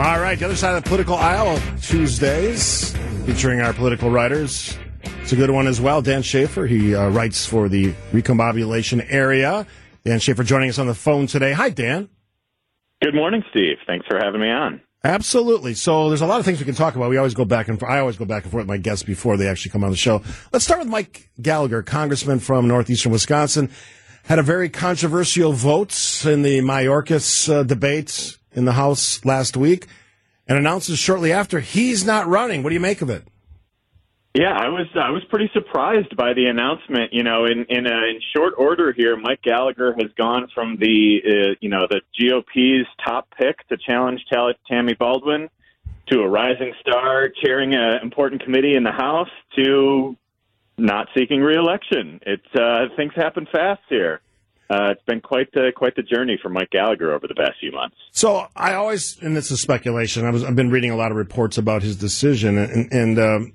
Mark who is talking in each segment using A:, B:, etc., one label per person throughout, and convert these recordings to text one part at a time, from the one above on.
A: All right, the other side of the political aisle, Tuesdays, featuring our political writers. It's a good one as well. Dan Shafer, he uh, writes for the Recombobulation area. Dan Shafer joining us on the phone today. Hi, Dan.
B: Good morning, Steve. Thanks for having me on.
A: Absolutely. So there's a lot of things we can talk about. We always go back and I always go back and forth with my guests before they actually come on the show. Let's start with Mike Gallagher, congressman from northeastern Wisconsin. Had a very controversial vote in the Mayorkas uh, debate in the House last week and announces shortly after he's not running. What do you make of it?
B: Yeah, I was I was pretty surprised by the announcement. You know, in in, uh, in short order here, Mike Gallagher has gone from the uh, you know the GOP's top pick to challenge Tammy Baldwin to a rising star chairing an important committee in the House to not seeking reelection. It's uh, things happen fast here. Uh, it's been quite the quite the journey for Mike Gallagher over the past few months.
A: So I always, and this is speculation. I was I've been reading a lot of reports about his decision, and and um,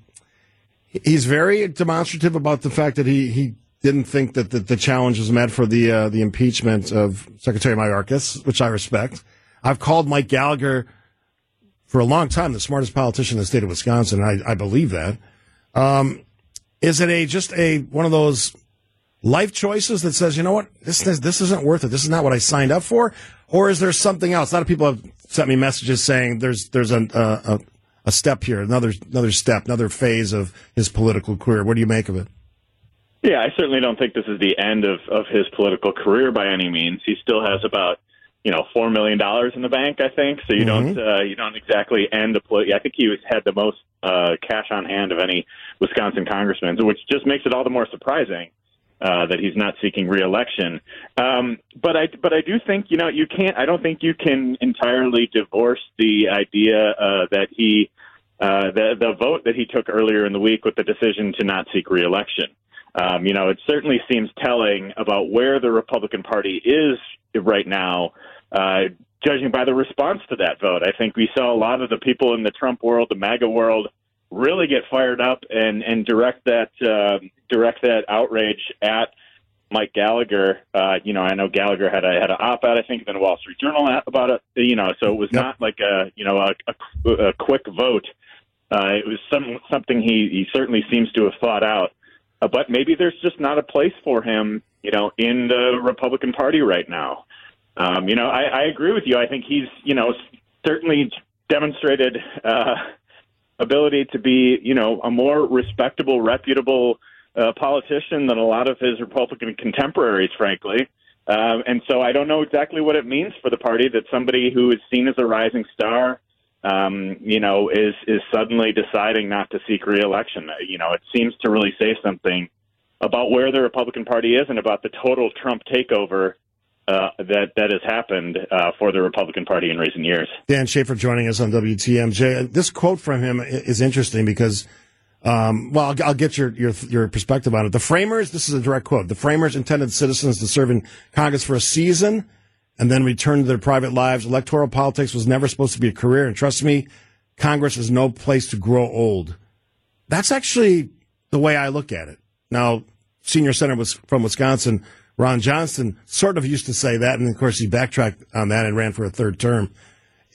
A: he's very demonstrative about the fact that he, he didn't think that the, the challenge was met for the uh, the impeachment of Secretary Mayorkas, which I respect. I've called Mike Gallagher for a long time the smartest politician in the state of Wisconsin. I, I believe that. Um, is it a just a one of those life choices that says, you know what, this this isn't worth it. This is not what I signed up for, or is there something else? A lot of people have sent me messages saying there's there's a, a, a step here, another another step, another phase of his political career. What do you make of it?
B: Yeah, I certainly don't think this is the end of of his political career by any means. He still has about you know four million dollars in the bank, I think. So you mm-hmm. don't uh, you don't exactly end a poli- I think he was, had the most uh, cash on hand of any Wisconsin congressman, which just makes it all the more surprising. Uh, that he's not seeking reelection, um, but I but I do think you know you can't. I don't think you can entirely divorce the idea uh, that he uh, the the vote that he took earlier in the week with the decision to not seek reelection. Um, you know, it certainly seems telling about where the Republican Party is right now, uh, judging by the response to that vote. I think we saw a lot of the people in the Trump world, the MAGA world, really get fired up and and direct that uh, direct that outrage at Mike Gallagher. Uh, you know, I know Gallagher had a had an op-ed, I think, in the Wall Street Journal about it. You know, so it was yep. not like a you know a, a, a quick vote. Uh, it was some something he he certainly seems to have thought out. Uh, but maybe there's just not a place for him, you know, in the Republican Party right now. Um, you know, I, I agree with you. I think he's, you know, certainly demonstrated uh, ability to be, you know, a more respectable, reputable uh, politician than a lot of his Republican contemporaries, frankly. Um, and so I don't know exactly what it means for the party that somebody who is seen as a rising star um, you know, is is suddenly deciding not to seek reelection. You know, it seems to really say something about where the Republican Party is and about the total Trump takeover uh, that that has happened uh, for the Republican Party in recent years.
A: Dan Shafer joining us on WTMJ. This quote from him is interesting because, um, well, I'll, I'll, get your, your your perspective on it. The framers, this is a direct quote. The framers intended citizens to serve in Congress for a season and then return to their private lives. Electoral politics was never supposed to be a career. And trust me, Congress is no place to grow old. That's actually the way I look at it. Now, senior senator was from Wisconsin, Ron Johnson, sort of used to say that. And of course, he backtracked on that and ran for a third term.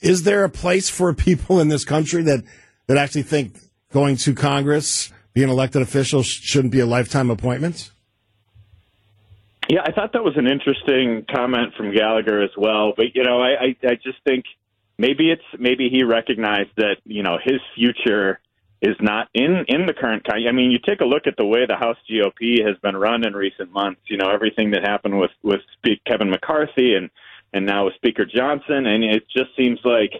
A: Is there a place for people in this country that, that actually think going to Congress, being elected official shouldn't be a lifetime appointment?
B: Yeah, I thought that was an interesting comment from Gallagher as well. But you know, I, I, I just think maybe it's maybe he recognized that you know his future is not in in the current. I mean, you take a look at the way the House GOP has been run in recent months. You know, everything that happened with with Kevin McCarthy and and now with Speaker Johnson, and it just seems like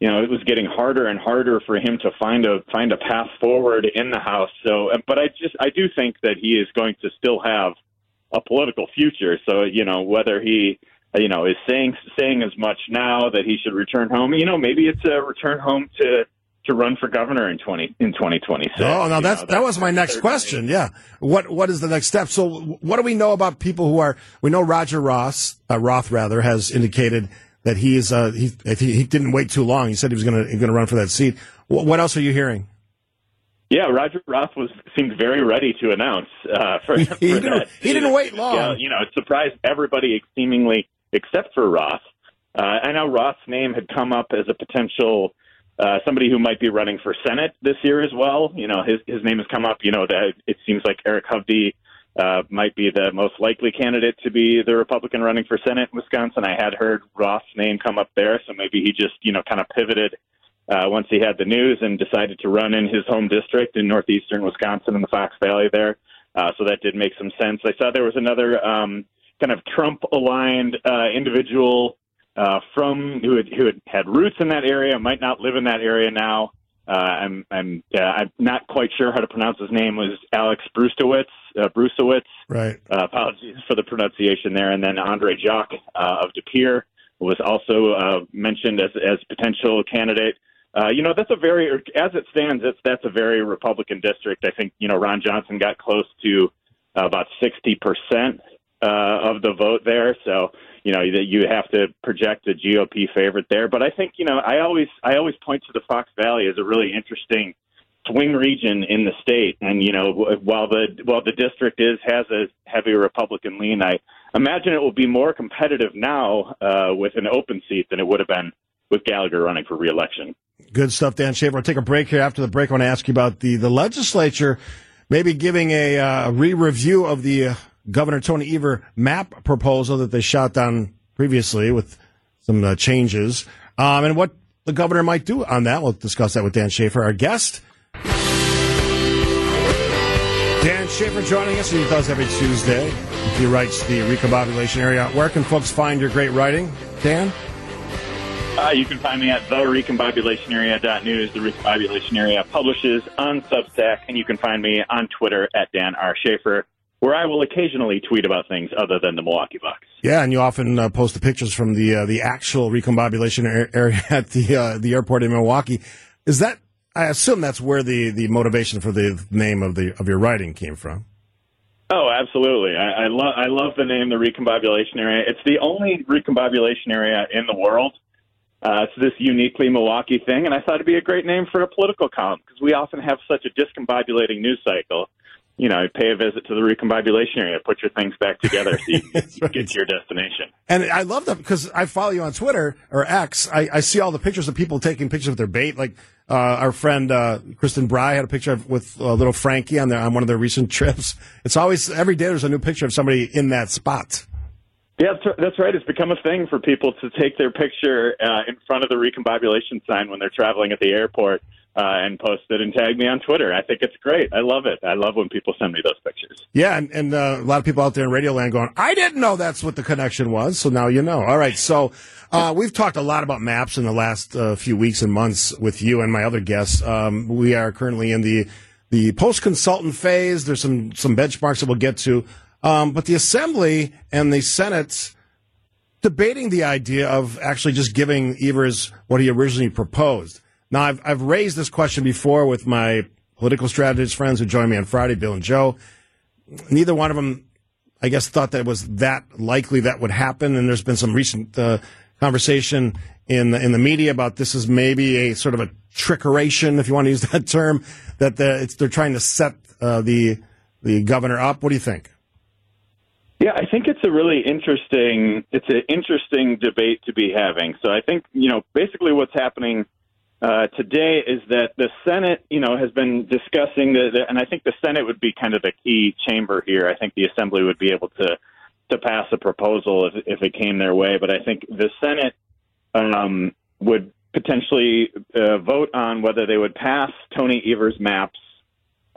B: you know it was getting harder and harder for him to find a find a path forward in the House. So, but I just I do think that he is going to still have a political future. So you know whether he you know is saying saying as much now that he should return home. You know maybe it's a return home to to run for governor in twenty in twenty twenty six.
A: Oh, now that's, know, that was my next question. Yeah, what what is the next step? So what do we know about people who are? We know Roger Ross uh, Roth rather has indicated that he is uh, he he didn't wait too long. He said he was going to going to run for that seat. What, what else are you hearing?
B: Yeah, Roger Roth was seemed very ready to announce uh, for, for
A: he, didn't, he didn't wait long.
B: Yeah, you know, it surprised everybody seemingly except for Roth. Uh, I know Roth's name had come up as a potential uh, somebody who might be running for Senate this year as well. You know, his his name has come up. You know, that it seems like Eric Hovde uh, might be the most likely candidate to be the Republican running for Senate in Wisconsin. I had heard Roth's name come up there, so maybe he just you know kind of pivoted uh, once he had the news and decided to run in his home district in northeastern Wisconsin in the Fox Valley there. Uh, so that did make some sense. I saw there was another um, kind of Trump aligned uh, individual uh, from who had, who had had roots in that area, might not live in that area now. Uh, I'm I'm uh, I'm not quite sure how to pronounce his name. Was Alex Brustowitz? Uh, Bruesewitz.
A: Right.
B: Uh, apologies for the pronunciation there. And then Andre Jacque uh, of De Pere was also uh, mentioned as as potential candidate. Uh, you know, that's a very, as it stands, it's, that's a very Republican district. I think, you know, Ron Johnson got close to about 60% uh, of the vote there. So, you know, that you have to project a GOP favorite there. But I think, you know, I always, I always point to the Fox Valley as a really interesting swing region in the state. And, you know, while the, while the district is, has a heavy Republican lean, I imagine it will be more competitive now uh, with an open seat than it would have been with Gallagher running for reelection.
A: Good stuff, Dan Shafer. I'll take a break here. After the break, I want to ask you about the, the legislature maybe giving a uh, re-review of the uh, Governor Tony Evers map proposal that they shot down previously with some uh, changes, um, and what the governor might do on that. We'll discuss that with Dan Shafer, our guest. Dan Shafer joining us, he does every Tuesday. He writes the Recombobulation area. Where can folks find your great writing, Dan?
B: Uh, you can find me at therecombobulationarea.news. The Recombobulation Area publishes on Substack, and you can find me on Twitter at Dan R. Shafer, where I will occasionally tweet about things other than the Milwaukee Bucks.
A: Yeah, and you often uh, post the pictures from the uh, the actual recombobulation area at the uh, the airport in Milwaukee. Is that? I assume that's where the, the motivation for the name of the of your writing came from.
B: Oh, absolutely. I, I love I love the name the recombobulation area. It's the only recombobulation area in the world uh, it's this uniquely Milwaukee thing, and I thought it'd be a great name for a political column because we often have such a discombobulating news cycle. You know, pay a visit to the recombobulation area, put your things back together so you can right. get to your destination.
A: And I love that because I follow you on Twitter or X. I, I see all the pictures of people taking pictures of their bait. Like uh, our friend uh, Kristen Bry had a picture of, with uh, little Frankie on their, on one of their recent trips. It's always every day there's a new picture of somebody in that spot.
B: Yeah, that's right. It's become a thing for people to take their picture uh, in front of the recombobulation sign when they're traveling at the airport uh, and post it and tag me on Twitter. I think it's great. I love it. I love when people send me those pictures.
A: Yeah, and, and uh, a lot of people out there in Radio Land going, I didn't know that's what the connection was. So now you know. All right. So uh, we've talked a lot about maps in the last uh, few weeks and months with you and my other guests. Um, we are currently in the the post consultant phase. There's some some benchmarks that we'll get to. Um, but the Assembly and the Senate debating the idea of actually just giving Evers what he originally proposed. Now, I've, I've raised this question before with my political strategist friends who joined me on Friday, Bill and Joe. Neither one of them, I guess, thought that it was that likely that would happen. And there's been some recent uh, conversation in the, in the media about this is maybe a sort of a trickeration, if you want to use that term, that the, they're trying to set uh, the the governor up. What do you think?
B: Yeah, I think it's a really interesting it's an interesting debate to be having. So I think, you know, basically what's happening uh, today is that the Senate, you know, has been discussing the, the, and I think the Senate would be kind of the key chamber here. I think the Assembly would be able to to pass a proposal if if it came their way, but I think the Senate um, would potentially uh, vote on whether they would pass Tony Evers' maps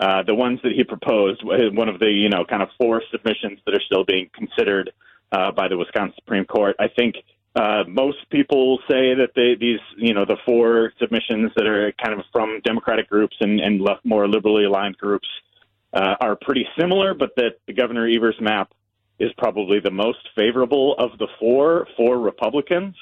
B: uh, the ones that he proposed, one of the you know kind of four submissions that are still being considered uh, by the Wisconsin Supreme Court. I think uh, most people say that they, these you know the four submissions that are kind of from Democratic groups and, and left more liberally aligned groups uh, are pretty similar, but that the Governor Evers map is probably the most favorable of the four for Republicans.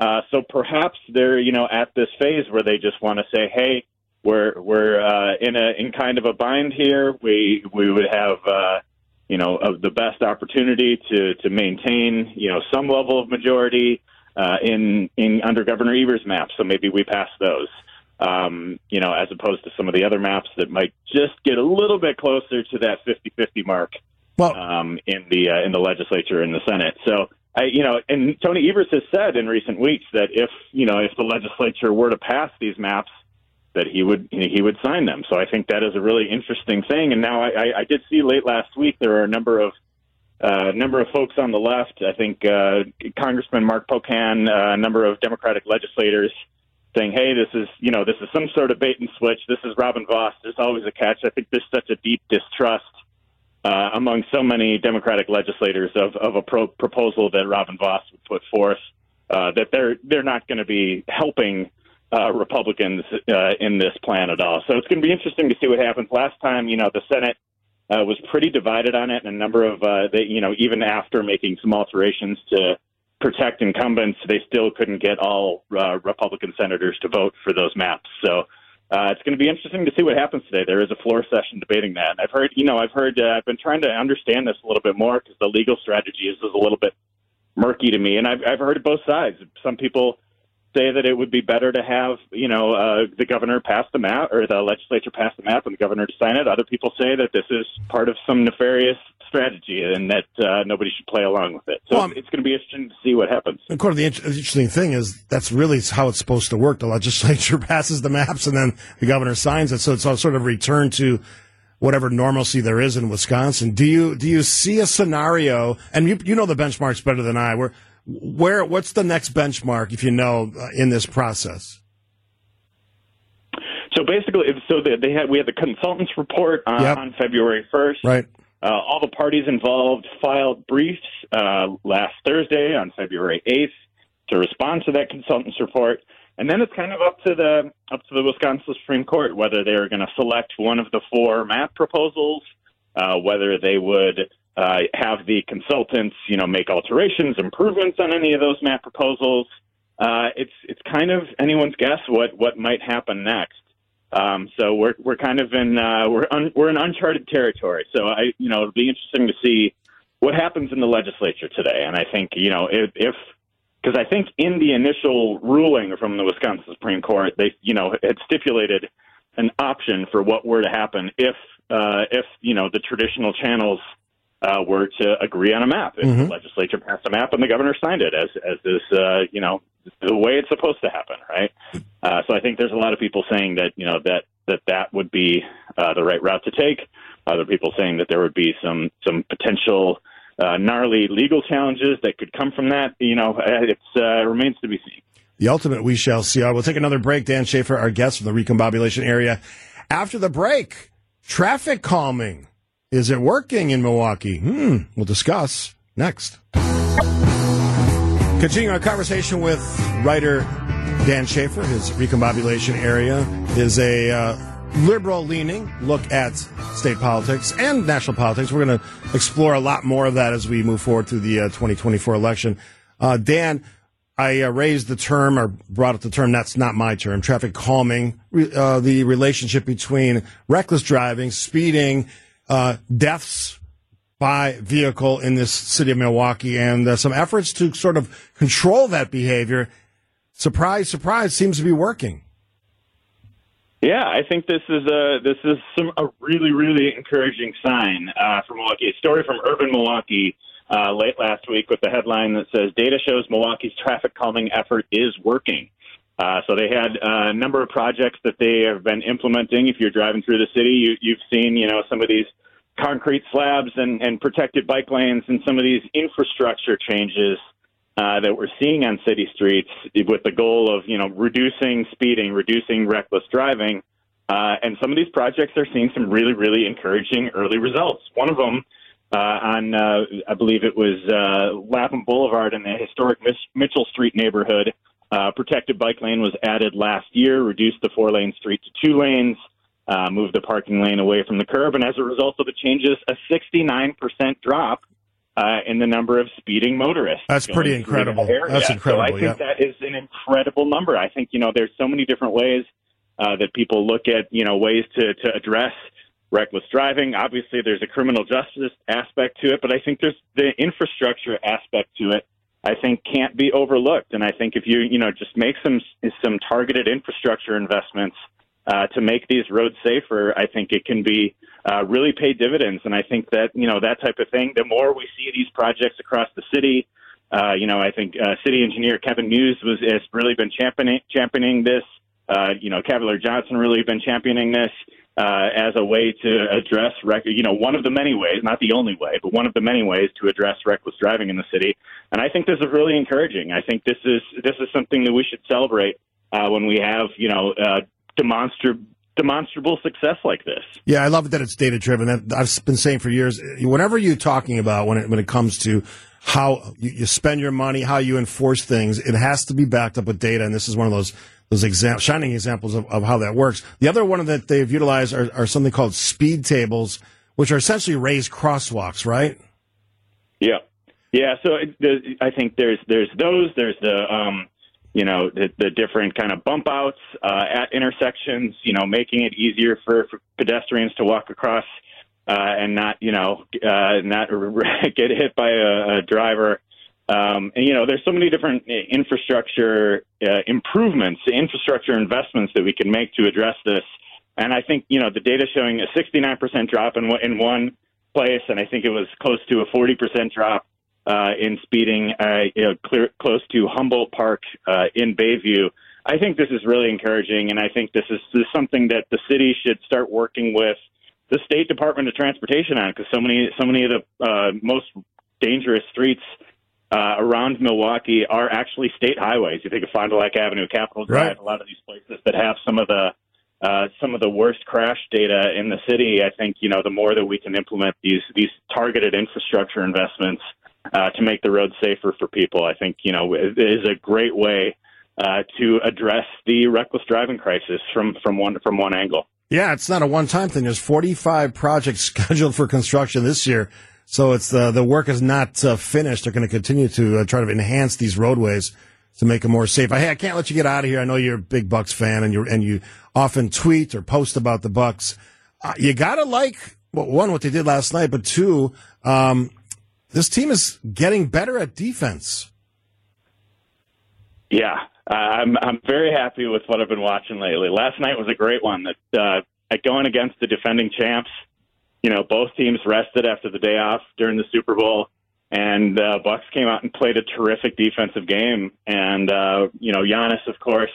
B: Uh, so perhaps they're you know at this phase where they just want to say, hey we're we're uh, in a in kind of a bind here. We we would have uh, you know of the best opportunity to to maintain you know some level of majority uh, in in under Governor Evers' map. So maybe we pass those. Um, you know, as opposed to some of the other maps that might just get a little bit closer to that 50-50 mark
A: well,
B: um, in the uh, in the legislature and the Senate. So I, you know, and Tony Evers has said in recent weeks that if you know if the legislature were to pass these maps, that he would he would sign them. So I think that is a really interesting thing. And now I, I did see late last week there are a number of uh, number of folks on the left. I think uh, Congressman Mark Pocan, uh, a number of Democratic legislators saying, "Hey, this is you know this is some sort of bait and switch. This is Robin Vos. There's always a catch." I think there's such a deep distrust uh, among so many Democratic legislators of of a pro- proposal that Robin Vos would put forth uh, that they're they're not going to be helping. Uh, Republicans uh, in this plan at all. So it's going to be interesting to see what happens. Last time, you know, the Senate uh, was pretty divided on it, and a number of uh, they, you know, even after making some alterations to protect incumbents, they still couldn't get all uh, Republican senators to vote for those maps. So uh, it's going to be interesting to see what happens today. There is a floor session debating that. I've heard, you know, I've heard, uh, I've been trying to understand this a little bit more because the legal strategy is, is a little bit murky to me. And I've, I've heard both sides. Some people say that it would be better to have, you know, uh, the governor pass the map or the legislature pass the map and the governor to sign it. Other people say that this is part of some nefarious strategy and that uh, nobody should play along with it. So well, it's going to be interesting to see what happens.
A: Of course, the interesting thing is that's really how it's supposed to work. The legislature passes the maps and then the governor signs it. So it's all sort of return to whatever normalcy there is in Wisconsin. Do you do you see a scenario? And you you know the benchmarks better than I. Where where what's the next benchmark if you know uh, in this process?
B: So basically, so they had we had the consultants report on, yep. on February first.
A: Right.
B: Uh, all the parties involved filed briefs uh, last Thursday on February 8th to respond to that consultants report, and then it's kind of up to the up to the Wisconsin Supreme Court whether they're going to select one of the four map proposals, uh, whether they would uh, have the consultants, you know, make alterations, improvements on any of those map proposals. Uh, it's it's kind of anyone's guess what what might happen next. Um, so we're we're kind of in uh, we're un, we're in uncharted territory. So I you know it'll be interesting to see what happens in the legislature today. And I think you know if because I think in the initial ruling from the Wisconsin Supreme Court they you know had stipulated an option for what were to happen if uh, if you know the traditional channels uh, were to agree on a map. If mm-hmm. the legislature passed a map and the governor signed it, as as is uh, you know the way it's supposed to happen, right? Uh, so I think there's a lot of people saying that you know that that that would be uh, the right route to take. Other people saying that there would be some some potential uh, gnarly legal challenges that could come from that. You know, it uh, remains to be seen.
A: The ultimate we shall see. I will take another break. Dan Shafer, our guest from the recombobulation area. After the break, traffic calming. Is it working in Milwaukee? Hmm. We'll discuss next. Continuing our conversation with writer Dan Shafer, his recombobulation area is a uh, liberal leaning look at state politics and national politics. We're going to explore a lot more of that as we move forward through the uh, 2024 election. Uh, Dan, I uh, raised the term or brought up the term, that's not my term, traffic calming, uh, the relationship between reckless driving, speeding, uh, deaths by vehicle in this city of Milwaukee and uh, some efforts to sort of control that behavior. Surprise, surprise, seems to be working.
B: Yeah, I think this is a this is some a really really encouraging sign uh, for Milwaukee. A story from Urban Milwaukee uh, late last week with the headline that says data shows Milwaukee's traffic calming effort is working. Uh, so they had a number of projects that they have been implementing. If you're driving through the city, you, you've seen, you know, some of these concrete slabs and, and protected bike lanes and some of these infrastructure changes uh, that we're seeing on city streets with the goal of, you know, reducing speeding, reducing reckless driving. Uh, and some of these projects are seeing some really, really encouraging early results. One of them uh, on, uh, I believe it was uh, Lapham Boulevard in the historic Mitchell Street neighborhood, uh, protected bike lane was added last year, reduced the four lane street to two lanes, uh, moved the parking lane away from the curb, and as a result of the changes, a 69% drop uh, in the number of speeding motorists.
A: That's pretty incredible. That That's incredible.
B: So I think
A: yeah.
B: that is an incredible number. I think you know there's so many different ways uh, that people look at you know ways to to address reckless driving. Obviously, there's a criminal justice aspect to it, but I think there's the infrastructure aspect to it I think can't be overlooked. And I think if you you know just make some some targeted infrastructure investments uh, to make these roads safer, I think it can be uh, really pay dividends. And I think that you know that type of thing. The more we see these projects across the city, Uh, you know, I think uh, city engineer Kevin Muhs was has really been championing championing this. Uh, you know, Cavalier Johnson really been championing this uh, as a way to address, rec- you know, one of the many ways, not the only way, but one of the many ways to address reckless driving in the city. And I think this is really encouraging. I think this is this is something that we should celebrate uh, when we have, you know, uh, demonstrable demonstrable success like this.
A: Yeah, I love that it's data driven. I've been saying for years. Whenever you're talking about when it when it comes to how you, you, spend your money, how you enforce things, it has to be backed up with data. And this is one of those those exam- shining examples of, of how that works. The other one that they've utilized are, are something called speed tables, which are essentially raised crosswalks, right?
B: Yeah, yeah. So it, I think there's there's those. There's the um, you know the, the different kind of bump outs uh, at intersections. You know, making it easier for, for pedestrians to walk across and not you know uh, not get hit by a, a driver. Um, and you know, there's so many different uh, infrastructure uh, improvements, infrastructure investments that we can make to address this. And I think you know the data showing a 69% drop in in one place, and I think it was close to a 40% drop uh, in speeding, uh, you know, clear, close to Humboldt Park uh, in Bayview. I think this is really encouraging, and I think this is, this is something that the city should start working with the State Department of Transportation on, because so many so many of the uh, most dangerous streets uh, around Milwaukee are actually state highways. You think of Fond du Lac Avenue, Capitol Drive, right. a lot of these places that have some of the uh, some of the worst crash data in the city. I think you know the more that we can implement these these targeted infrastructure investments uh, to make the roads safer for people, I think you know it is a great way uh, to address the reckless driving crisis from from one from one angle.
A: Yeah, it's not a one time thing. There's 45 projects scheduled for construction this year. So it's the uh, the work is not uh, finished. They're going to continue to uh, try to enhance these roadways to make them more safe. Hey, I can't let you get out of here. I know you're a big Bucks fan and you and you often tweet or post about the Bucks. Uh, you gotta like well, one what they did last night, but two, um, this team is getting better at defense.
B: Yeah, uh, I'm I'm very happy with what I've been watching lately. Last night was a great one. That uh, going against the defending champs you know, both teams rested after the day off during the Super Bowl, and uh, Bucks came out and played a terrific defensive game. And uh, you know, Giannis, of course,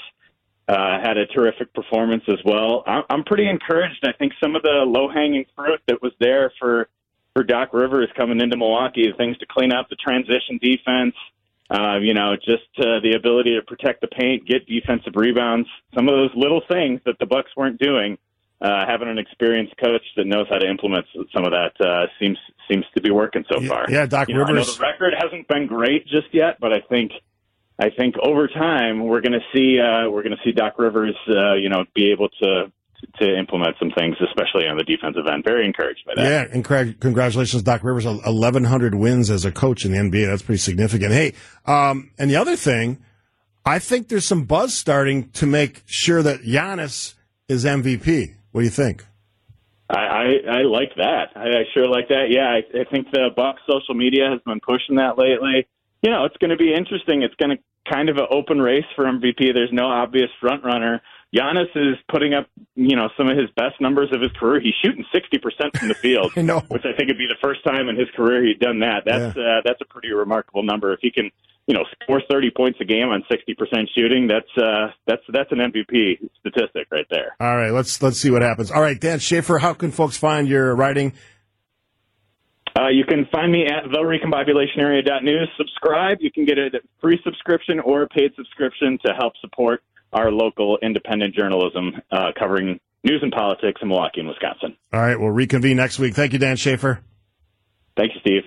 B: uh, had a terrific performance as well. I'm pretty encouraged. I think some of the low hanging fruit that was there for for Doc Rivers coming into Milwaukee, the things to clean up the transition defense. Uh, you know, just uh, the ability to protect the paint, get defensive rebounds. Some of those little things that the Bucks weren't doing uh, having an experienced coach that knows how to implement some of that uh, seems seems to be working so far.
A: Yeah, Doc
B: you
A: Rivers.
B: Know, know the record hasn't been great just yet, but I think I think over time we're going to see uh, we're going to see Doc Rivers, uh, you know, be able to to implement some things, especially on the defensive end. Very encouraged by that.
A: Yeah, and Craig, congratulations, Doc Rivers. 1,100 wins as a coach in the NBA. That's pretty significant. Hey, um, and the other thing, I think there's some buzz starting to make sure that Giannis is MVP. What do you think?
B: I, I, I like that. I, I sure like that. Yeah, I, I think the Bucks social media has been pushing that lately. You know, it's going to be interesting. It's going to kind of an open race for MVP. There's no obvious front runner. Giannis is putting up, you know, some of his best numbers of his career. He's shooting 60% from the field,
A: know.
B: which I think would be the first time in his career he'd done that. That's yeah. uh, that's a pretty remarkable number. If he can you know, score 30 points a game on 60% shooting, that's uh, that's that's an MVP statistic right there.
A: All right, let's let's see what happens. All right, Dan Shafer, how can folks find your writing?
B: Uh, you can find me at therecombobulationarea.news. Subscribe. You can get a free subscription or a paid subscription to help support our local independent journalism uh, covering news and politics in Milwaukee and Wisconsin.
A: All right, we'll reconvene next week. Thank you, Dan Shafer.
B: Thank you, Steve.